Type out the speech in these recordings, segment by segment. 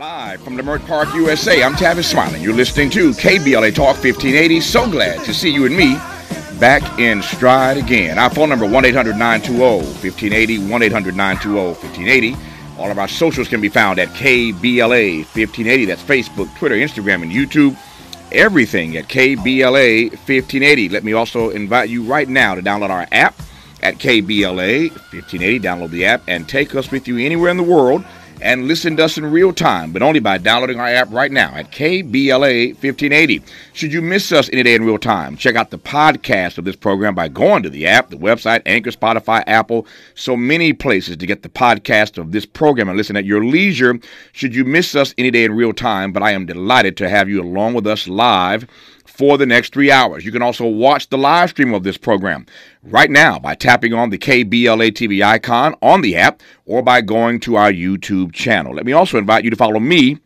Live from Leimert Park, USA, I'm Tavis Smiley. You're listening to KBLA Talk 1580. So glad to see you and me back in stride again. Our phone number 1-800-920-1580, 1-800-920-1580. All of our socials can be found at KBLA 1580. That's Facebook, Twitter, Instagram, and YouTube. Everything at KBLA 1580. Let me also invite you right now to download our app at KBLA 1580. Download the app and take us with you anywhere in the world and listen to us in real time, but only by downloading our app right now at KBLA 1580. Should you miss us any day in real time, check out the podcast of this program by going to the app, the website, Anchor, Spotify, Apple, so many places to get the podcast of this program and listen at your leisure. Should you miss us any day in real time, but I am delighted to have you along with us live for the next three hours. You can also watch the live stream of this program right now by tapping on the KBLA TV icon on the app or by going to our YouTube channel. Let me also invite you to follow me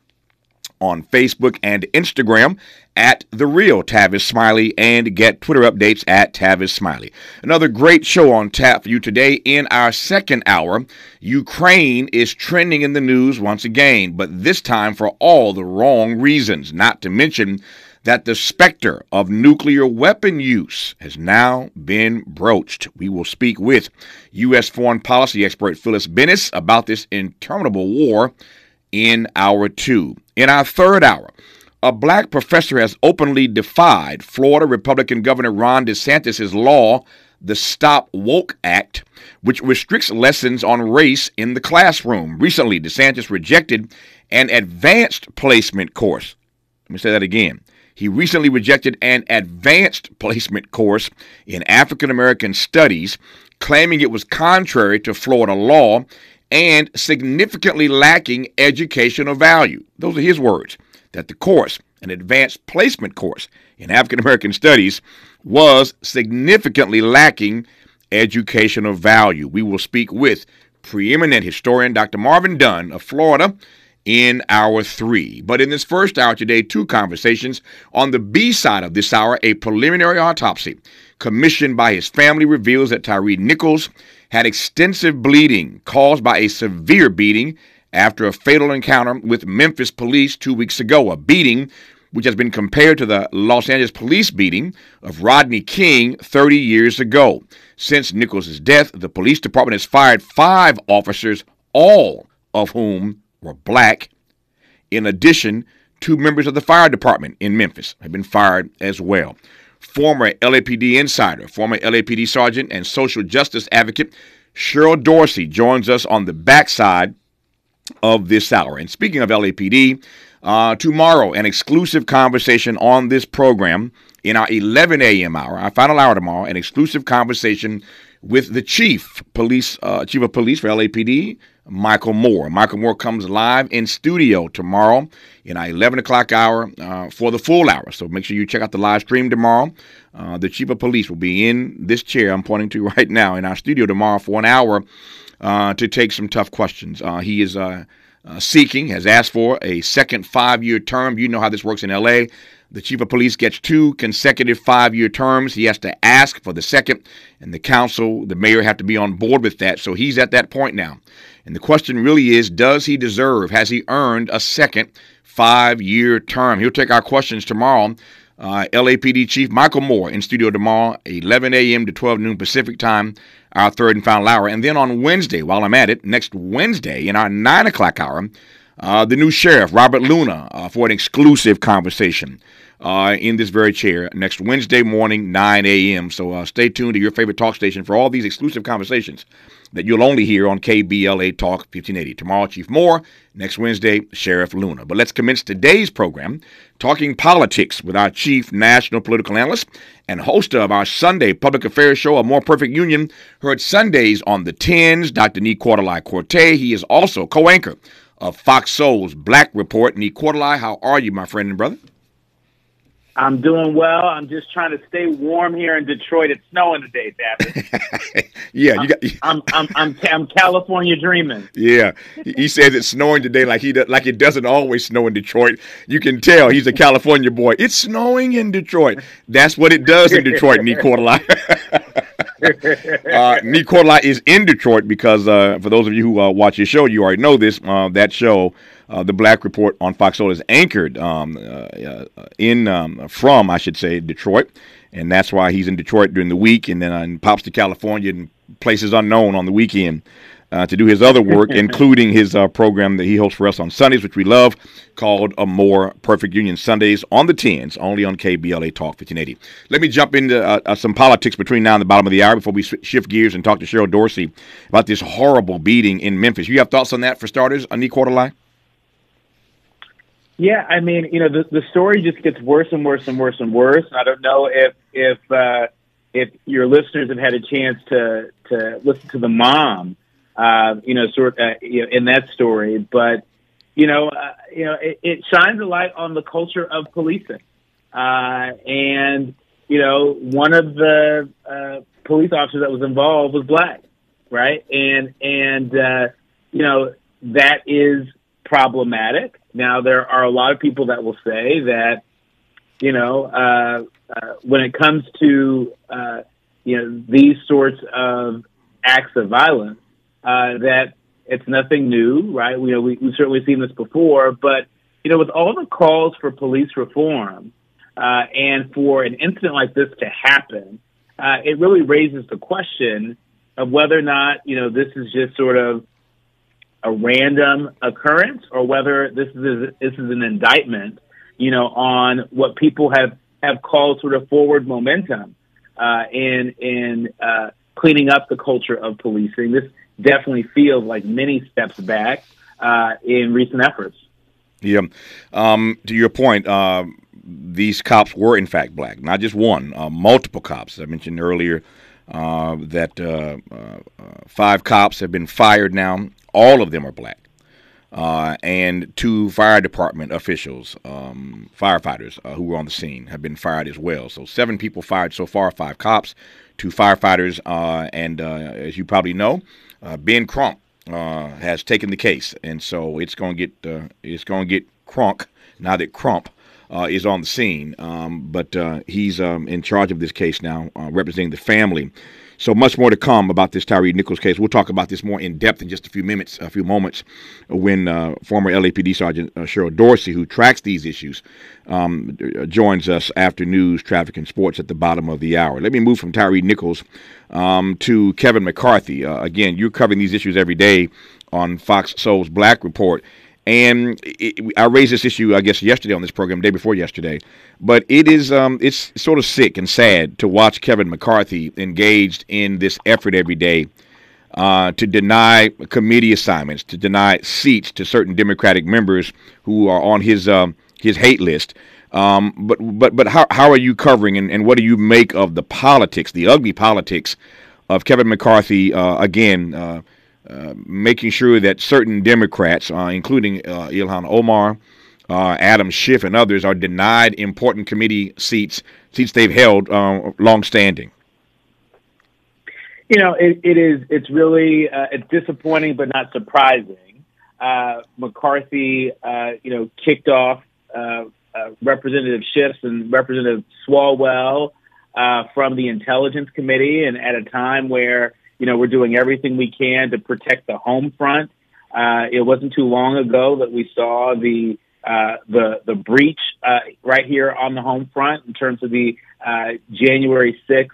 on Facebook and Instagram at The Real Tavis Smiley and get Twitter updates at Tavis Smiley. Another great show on tap for you today in our second hour. Ukraine is trending in the news once again, but this time for all the wrong reasons, not to mention that the specter of nuclear weapon use has now been broached. We will speak with U.S. foreign policy expert Phyllis Bennis about this interminable war in hour two. In our third hour, a black professor has openly defied Florida Republican Governor Ron DeSantis' law, the Stop Woke Act, which restricts lessons on race in the classroom. Recently, DeSantis rejected an advanced placement course. Let me say that again he recently rejected an advanced placement course in African American studies, claiming it was contrary to Florida law and significantly lacking educational value. Those are his words that the course, an advanced placement course in African American studies, was significantly lacking educational value. We will speak with preeminent historian Dr. Marvin Dunn of Florida in hour three. But in this first hour today, two conversations. On the B side of this hour, a preliminary autopsy commissioned by his family reveals that Tyre Nichols had extensive bleeding caused by a severe beating after a fatal encounter with Memphis police two weeks ago, a beating which has been compared to the Los Angeles police beating of Rodney King 30 years ago. Since Nichols' death, the police department has fired five officers, all of whom were black. In addition, two members of the fire department in Memphis have been fired as well. Former LAPD insider, former LAPD sergeant, and social justice advocate Cheryl Dorsey joins us on the backside of this hour. And speaking of LAPD, uh, tomorrow, an exclusive conversation on this program in our 11 a.m. hour, our final hour tomorrow, an exclusive conversation with the chief police, uh, chief of police for LAPD, Michel Moore. Michel Moore comes live in studio tomorrow in our 11 o'clock hour uh, for the full hour. So make sure you check out the live stream tomorrow. Uh, the chief of police will be in this chair I'm pointing to right now in our studio tomorrow for an hour uh, to take some tough questions. Uh, he is uh, seeking, has asked for a second five year term. You know how this works in LA. The chief of police gets two consecutive five year terms. He has to ask for the second, and the council, the mayor, have to be on board with that. So he's at that point now. And the question really is does he deserve, has he earned a second five year term? He'll take our questions tomorrow. Uh, LAPD Chief Michel Moore in studio tomorrow, 11 a.m. to 12 noon Pacific time, our third and final hour. And then on Wednesday, while I'm at it, next Wednesday in our 9 o'clock hour, uh, the new sheriff, Robert Luna, uh, for an exclusive conversation uh, in this very chair next Wednesday morning, 9 a.m. So uh, stay tuned to your favorite talk station for all these exclusive conversations that you'll only hear on KBLA Talk 1580. Tomorrow, Chief Moore. Next Wednesday, Sheriff Luna. But let's commence today's program talking politics with our chief national political analyst and host of our Sunday public affairs show, A More Perfect Union, heard Sundays on the 10s, Dr. Nii-Quartelai Quartey. He is also co anchor of Fox Soul's Black Report. Nii-Quartelai, how are you, my friend and brother? I'm doing well. I'm just trying to stay warm here in Detroit. It's snowing today, David. yeah, you got. I'm, I'm I'm I'm California dreaming. Yeah, he says it's snowing today, like he like it doesn't always snow in Detroit. You can tell he's a California boy. It's snowing in Detroit. That's what it does in Detroit, Nii-Quartelai. uh, Nicola is in Detroit because uh, for those of you who uh, watch your show, you already know this. Uh, that show, uh, the Black Report on Fox Soul, is anchored um, uh, in um, from, I should say, Detroit, and that's why he's in Detroit during the week, and then uh, pops to California and places unknown on the weekend uh, to do his other work, including his uh, program that he hosts for us on Sundays, which we love, called A More Perfect Union Sundays on the 10s, only on KBLA Talk 1580. Let me jump into uh, uh, some politics between now and the bottom of the hour before we shift gears and talk to Cheryl Dorsey about this horrible beating in Memphis. You have thoughts on that for starters, Nii-Quartelai? Yeah, I mean, you know, the the story just gets worse and worse and worse and worse. I don't know if if uh, if your listeners have had a chance to to listen to the mom uh, you know, sort uh, you know, in that story. But you know, uh, you know, it, it shines a light on the culture of policing, uh, and you know, one of the uh, police officers that was involved was black, right? And and uh, you know, that is problematic. Now, there are a lot of people that will say that, you know, uh, uh, when it comes to, uh, you know, these sorts of acts of violence, uh, that it's nothing new, right? We, you know, we, we've certainly seen this before, but you know, with all the calls for police reform uh, and for an incident like this to happen, uh, it really raises the question of whether or not you know this is just sort of a random occurrence or whether this is this is an indictment, you know, on what people have have called sort of forward momentum uh, in in uh, cleaning up the culture of policing. This definitely feels like many steps back uh, in recent efforts. Yeah. Um, to your point, uh, these cops were in fact black, not just one, uh, multiple cops. I mentioned earlier uh, that uh, uh, five cops have been fired now. All of them are black. and two fire department officials, um, firefighters who were on the scene, have been fired as well. So seven people fired so far, five cops, two firefighters, and as you probably know, Ben Crump uh, has taken the case, and so it's going to get uh, it's going to get Crunk now that Crump uh, is on the scene. Um, but uh, he's um, in charge of this case now, uh, representing the family. So much more to come about this Tyre Nichols case. We'll talk about this more in depth in just a few minutes, a few moments, when uh, former LAPD Sergeant uh, Cheryl Dorsey, who tracks these issues, um, joins us after news, traffic, and sports at the bottom of the hour. Let me move from Tyre Nichols um, to Kevin McCarthy. Uh, again, you're covering these issues every day on Fox Soul's Black Report. And it, I raised this issue, I guess, yesterday on this program, day before yesterday. But it is, um, it's sort of sick and sad to watch Kevin McCarthy engaged in this effort every day uh, to deny committee assignments, to deny seats to certain Democratic members who are on his um, his hate list. Um, but but but how how are you covering and, and what do you make of the politics, the ugly politics of Kevin McCarthy? Uh, again. Uh, uh, making sure that certain Democrats, uh, including uh, Ilhan Omar, uh, Adam Schiff, and others, are denied important committee seats, seats they've held uh, longstanding. You know, it, it is. It's really it's disappointing, but not surprising. McCarthy, you know, kicked off Representative Schiff and Representative Swalwell from the Intelligence Committee, and at a time where you know, we're doing everything we can to protect the home front. Uh, it wasn't too long ago that we saw the uh, the the breach uh, right here on the home front in terms of the uh, January 6th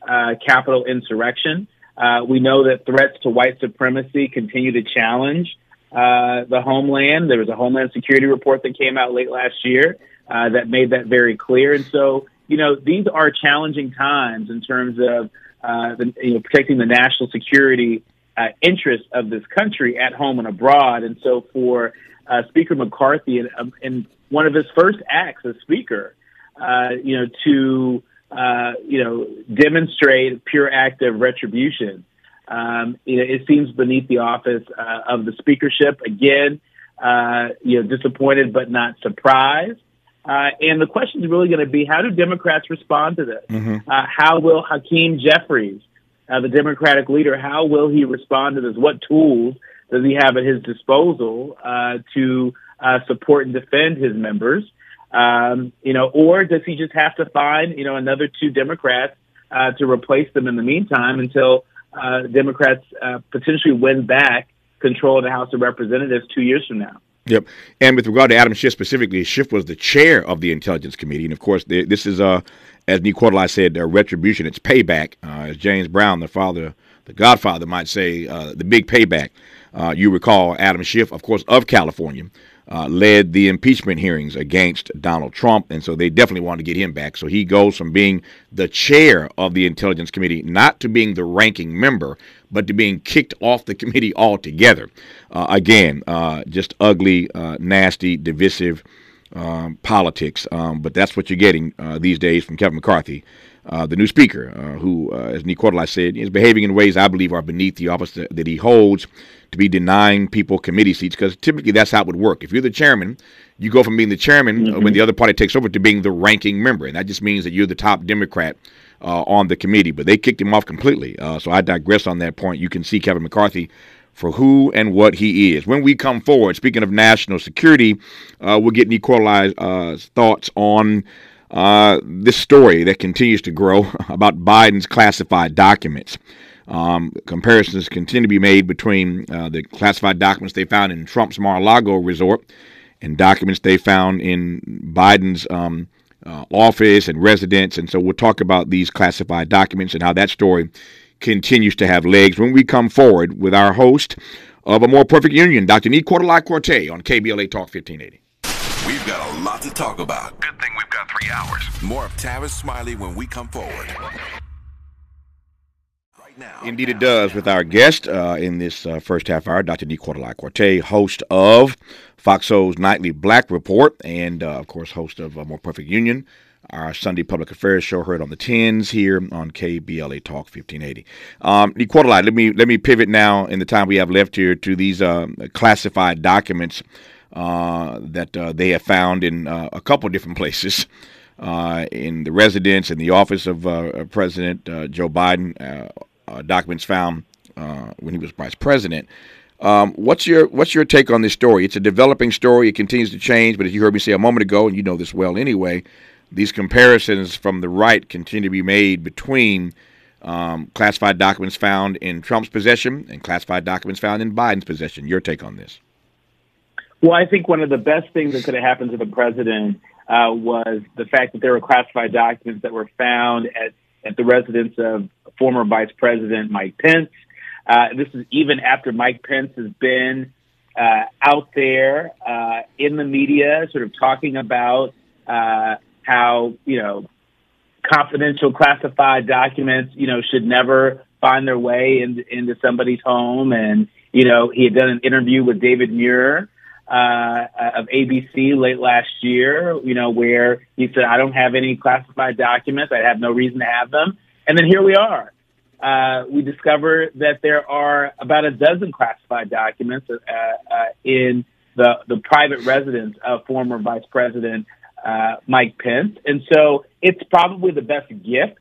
uh, Capitol insurrection. Uh, we know that threats to white supremacy continue to challenge the homeland. There was a Homeland Security report that came out late last year that made that very clear. And so, you know, these are challenging times in terms of uh, the, you know, protecting the national security uh, interests of this country at home and abroad. And so for uh, Speaker McCarthy, in, um, in one of his first acts as Speaker, uh, you know, to uh, you know demonstrate pure act of retribution. Um, you know, it seems beneath the office uh, of the speakership. Again, uh, you know, disappointed but not surprised. Uh, and the question is really going to be how do Democrats respond to this? Mm-hmm. Uh, how will Hakeem Jeffries, uh, the Democratic leader, how will he respond to this? What tools does he have at his disposal uh, to uh, support and defend his members? Um, you know, or does he just have to find you know another two Democrats uh, to replace them in the meantime until uh, Democrats uh, potentially win back control of the House of Representatives two years from now. Yep. And with regard to Adam Schiff specifically, Schiff was the chair of the Intelligence Committee. And of course, this is, uh, as Nick said, a retribution. It's payback. Uh, as James Brown, the father, the godfather, might say, uh, the big payback. Uh, you recall Adam Schiff, of course, of California, uh, led the impeachment hearings against Donald Trump, and so they definitely wanted to get him back. So he goes from being the chair of the Intelligence Committee, not to being the ranking member, but to being kicked off the committee altogether. Uh, again, uh, just ugly, uh, nasty, divisive um, politics. Um, but that's what you're getting uh, these days from Kevin McCarthy. Uh, the new speaker, uh, who, uh, as Nicola said, is behaving in ways I believe are beneath the office that, that he holds to be denying people committee seats because typically that's how it would work. If you're the chairman, you go from being the chairman mm-hmm. when the other party takes over to being the ranking member, and that just means that you're the top Democrat uh, on the committee. But they kicked him off completely. Uh, so I digress on that point. You can see Kevin McCarthy for who and what he is. When we come forward, speaking of national security, uh, we'll get Nicola's uh, thoughts on uh, this story that continues to grow about Biden's classified documents. Um, comparisons continue to be made between uh, the classified documents they found in Trump's Mar-a-Lago resort and documents they found in Biden's um, uh, office and residence. And so we'll talk about these classified documents and how that story continues to have legs when we come forward with our host of A More Perfect Union, Dr. Nii-Quartelai on KBLA Talk 1580. We've got a lot to talk about. Good thing we've got three hours. More of Tavis Smiley when we come forward now. Indeed, it does. With our guest uh, in this uh, first half hour, Dr. Nii-Quartelai host of Fox Soul's Nightly Black Report, and uh, of course, host of uh, More Perfect Union, our Sunday public affairs show heard on the tens here on KBLA Talk 1580. Um, let me let me pivot now in the time we have left here to these uh, classified documents that uh, they have found in uh, a couple different places. Uh, in the residence in the office of uh, President Joe Biden, uh, documents found uh, when he was vice president. Um, what's your what's your take on this story? It's a developing story. It continues to change, but as you heard me say a moment ago, and you know this well anyway, these comparisons from the right continue to be made between um, classified documents found in Trump's possession and classified documents found in Biden's possession. Your take on this? Well, I think one of the best things that could have happened to the president uh, was the fact that there were classified documents that were found at, at the residence of former Vice President Mike Pence. Uh, this is even after Mike Pence has been uh, out there uh, in the media, sort of talking about uh, how you know confidential, classified documents, you know, should never find their way in, into somebody's home. And you know, he had done an interview with David Muir. Uh, of ABC late last year, you know, where he said, I don't have any classified documents. I have no reason to have them. And then here we are. Uh, we discover that there are about a dozen classified documents uh, uh, in the, the private residence of former Vice President uh, Mike Pence. And so it's probably the best gift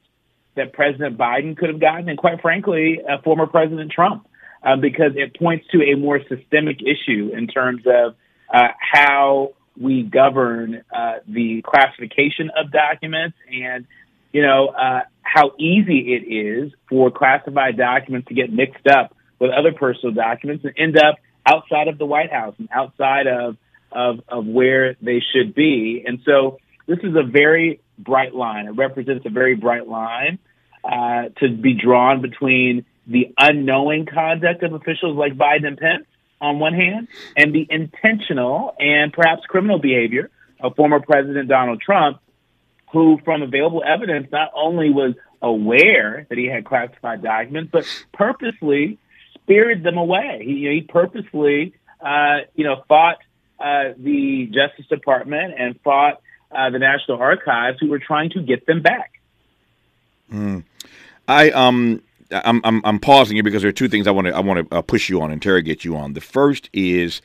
that President Biden could have gotten, and quite frankly, uh, former President Trump, uh, because it points to a more systemic issue in terms of how we govern the classification of documents and you know, uh, how easy it is for classified documents to get mixed up with other personal documents and end up outside of the White House and outside of, of, of where they should be. And so this is a very bright line. It represents a very bright line uh, to be drawn between the unknowing conduct of officials like Biden and Pence on one hand, and the intentional and perhaps criminal behavior of former President Donald Trump who, from available evidence, not only was aware that he had classified documents, but purposely spirited them away. He, you know, he purposely, uh, you know, fought uh, the Justice Department and fought uh, the National Archives, who were trying to get them back. Mm. I um. I'm, I'm I'm pausing here because there are two things I want to I want to uh, push you on, interrogate you on. The first is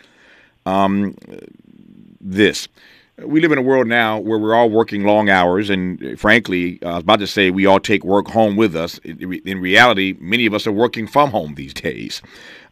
um, this we live in a world now where we're all working long hours, and frankly, I was about to say we all take work home with us. In reality, many of us are working from home these days.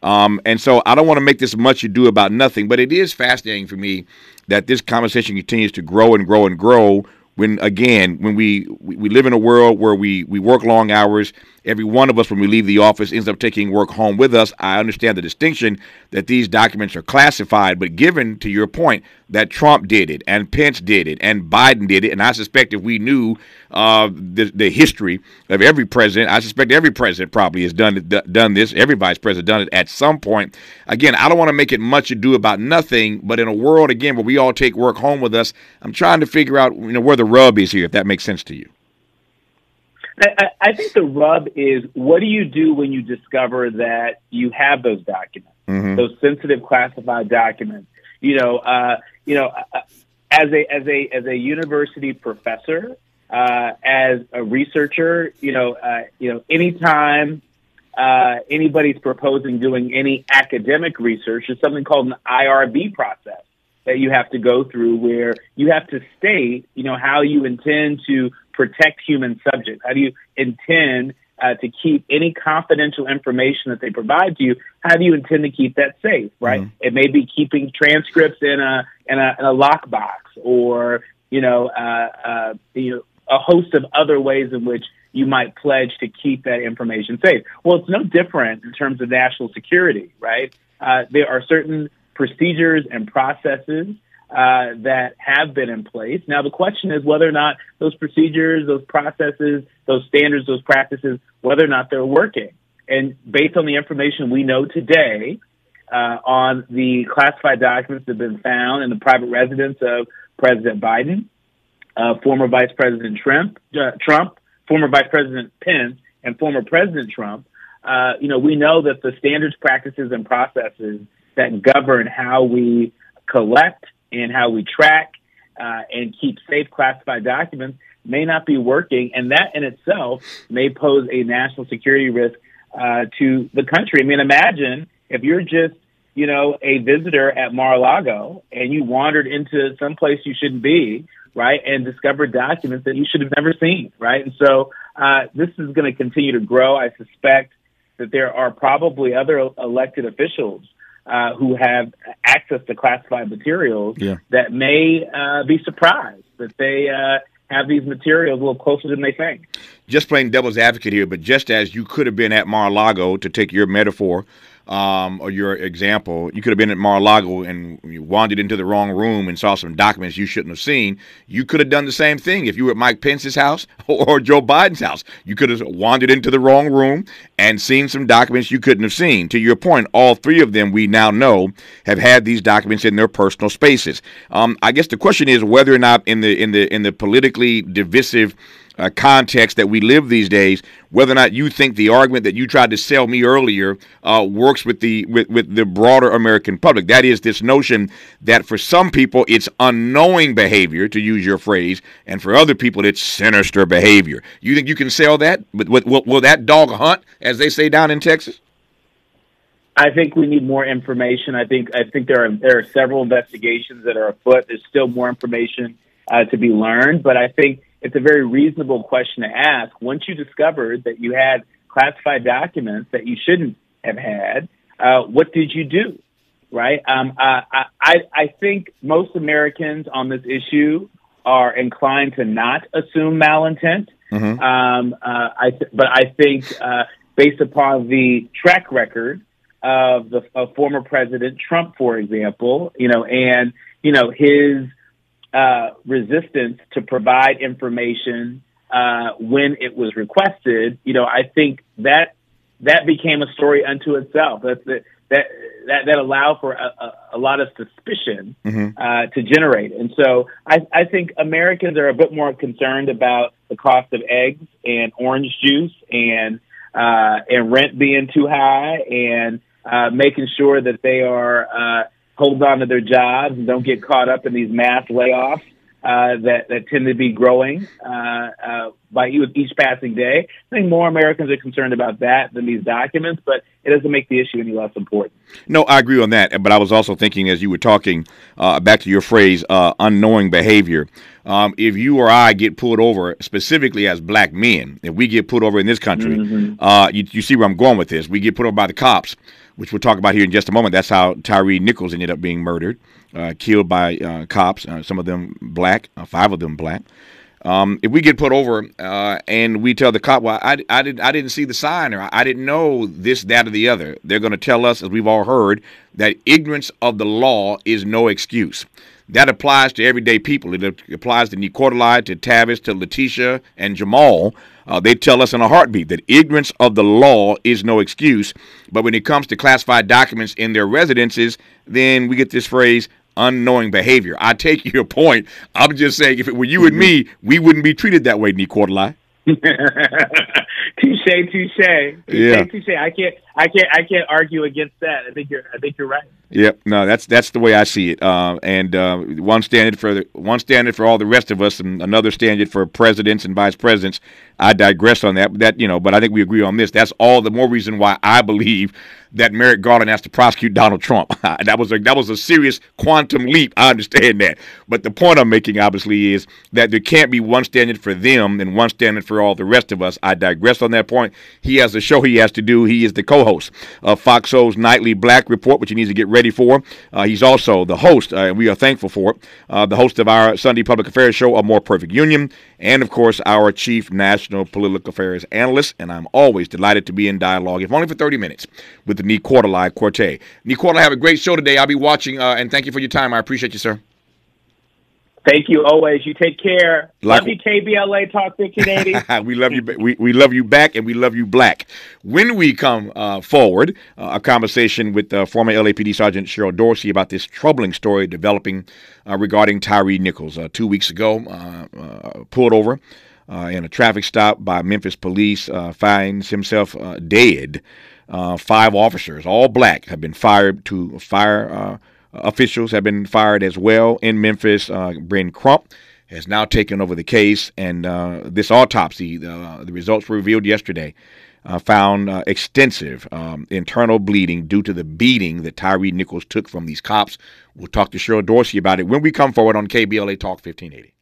Um, and so I don't want to make this much ado about nothing, but it is fascinating for me that this conversation continues to grow and grow and grow when again when we we live in a world where we we work long hours every one of us when we leave the office ends up taking work home with us. I understand the distinction that these documents are classified but given to your point that trump did it and pence did it and biden did it and i suspect if we knew uh, the, the history of every president i suspect every president probably has done it, done this. Every vice president done it at some point. Again i don't want to make it much ado about nothing but in a world again where we all take work home with us i'm trying to figure out you know where the rub is here, if that makes sense to you. I, I think the rub is what do you do when you discover that you have those documents, mm-hmm. those sensitive classified documents? You know, uh, you know, uh, as a as a as a university professor, uh, as a researcher, you know, uh, you know, anytime uh, anybody's proposing doing any academic research, there's something called an IRB process that you have to go through where you have to state, you know, how you intend to protect human subjects. How do you intend uh, to keep any confidential information that they provide to you? How do you intend to keep that safe? Right? Mm-hmm. It may be keeping transcripts in a in a, in a lockbox, or you know, uh, uh, you know, a host of other ways in which you might pledge to keep that information safe. Well, it's no different in terms of national security, right? Uh, there are certain procedures and processes uh, that have been in place. Now, the question is whether or not those procedures, those processes, those standards, those practices, whether or not they're working. And based on the information we know today uh, on the classified documents that have been found in the private residence of President Biden, uh, former Vice President Trump, uh, Trump, former Vice President Pence, and former President Trump, uh, you know, we know that the standards, practices, and processes that govern how we collect and how we track uh, and keep safe classified documents may not be working, and that in itself may pose a national security risk uh, to the country. I mean, imagine if you're just you know a visitor at Mar-a-Lago and you wandered into some place you shouldn't be, right, and discovered documents that you should have never seen, right, and so uh, this is going to continue to grow. I suspect that there are probably other elected officials uh, who have access to classified materials yeah. that may uh, be surprised that they uh, have these materials a little closer than they think. Just playing devil's advocate here, but just as you could have been at Mar-a-Lago, to take your metaphor, um, or your example, you could have been at Mar-a-Lago and you wandered into the wrong room and saw some documents you shouldn't have seen. You could have done the same thing if you were at Mike Pence's house or Joe Biden's house. You could have wandered into the wrong room and seen some documents you couldn't have seen. To your point, all three of them we now know have had these documents in their personal spaces. Um, I guess the question is whether or not in the in the in the politically divisive uh, context that we live these days, whether or not you think the argument that you tried to sell me earlier uh, works with the with, with the broader American public. That is this notion that for some people it's unknowing behavior, to use your phrase, and for other people it's sinister behavior. You think you can sell that? But will, will that dog hunt, as they say down in Texas? I think we need more information. I think I think there are there are several investigations that are afoot. There's still more information uh, to be learned, but I think it's a very reasonable question to ask. Once you discovered that you had classified documents that you shouldn't have had, uh, what did you do? Right? Um, uh, I, I think most Americans on this issue are inclined to not assume malintent. Mm-hmm. Um, uh, I th- but I think uh, based upon the track record of the of former President Trump, for example, you know, and you know his uh, resistance to provide information uh, when it was requested, you know, I think that that became a story unto itself. That that that, that allowed for a, a, a lot of suspicion mm-hmm. uh, to generate. And so I, I think Americans are a bit more concerned about the cost of eggs and orange juice and uh, and rent being too high and uh, making sure that they are uh, hold on to their jobs and don't get caught up in these mass layoffs uh, that that tend to be growing uh, uh, by each passing day. I think more Americans are concerned about that than these documents, but it doesn't make the issue any less important. No, I agree on that. But I was also thinking as you were talking uh, back to your phrase, uh, unknowing behavior. Um, if you or I get pulled over, specifically as black men, if we get pulled over in this country, mm-hmm. Uh, you, you see where I'm going with this. We get put over by the cops which we'll talk about here in just a moment. That's how Tyre Nichols ended up being murdered, uh, killed by uh, cops, uh, some of them black, uh, five of them black. Um, if we get put over uh, and we tell the cop, well, I, I, did, I didn't see the sign or I didn't know this, that, or the other, they're going to tell us, as we've all heard, that ignorance of the law is no excuse. That applies to everyday people. It applies to Nii-Quartelai, to Tavis, to Letitia, and Jamal. Uh, they tell us in a heartbeat that ignorance of the law is no excuse. But when it comes to classified documents in their residences, then we get this phrase, unknowing behavior. I take your point. I'm just saying, if it were you and me, mm-hmm. we wouldn't be treated that way, Nii-Quartelai. touche, touche. Yeah. touche. I can't, I can't, I can't argue against that. I think you're, I think you're right. Yep. No, that's that's the way I see it. Uh, and uh, one standard for the, one standard for all the rest of us, and another standard for presidents and vice presidents. I digress on that. That you know, but I think we agree on this. That's all the more reason why I believe that Merrick Garland has to prosecute Donald Trump. that was a that was a serious quantum leap. I understand that, but the point I'm making obviously is that there can't be one standard for them and one standard for all the rest of us. I digress on that point. He has a show he has to do. He is the co-host of Fox nightly Black Report, which he needs to get ready for. Uh, he's also the host, uh, and we are thankful for it. Uh, the host of our Sunday Public Affairs show, A More Perfect Union, and of course our chief national political affairs analyst. And I'm always delighted to be in dialogue, if only for 30 minutes, with the Nii-Quartelai Quartey. Nii-Quartelai, have a great show today. I'll be watching, and thank you for your time. I appreciate you, sir. Thank you always. You take care. Like- love you, KBLA Talk 1580. we love you. We, we love you back, and we love you black. When we come uh, forward, uh, a conversation with uh, former LAPD Sergeant Cheryl Dorsey about this troubling story developing uh, regarding Tyre Nichols. Uh, two weeks ago, uh, uh, pulled over uh, in a traffic stop by Memphis police, uh, finds himself uh, dead. Uh, five officers, all black, have been fired to fire. Uh, officials have been fired as well in Memphis. Uh, Ben Crump has now taken over the case, and uh, this autopsy, uh, the results were revealed yesterday, uh, found uh, extensive um, internal bleeding due to the beating that Tyre Nichols took from these cops. We'll talk to Cheryl Dorsey about it when we come forward on KBLA Talk 1580.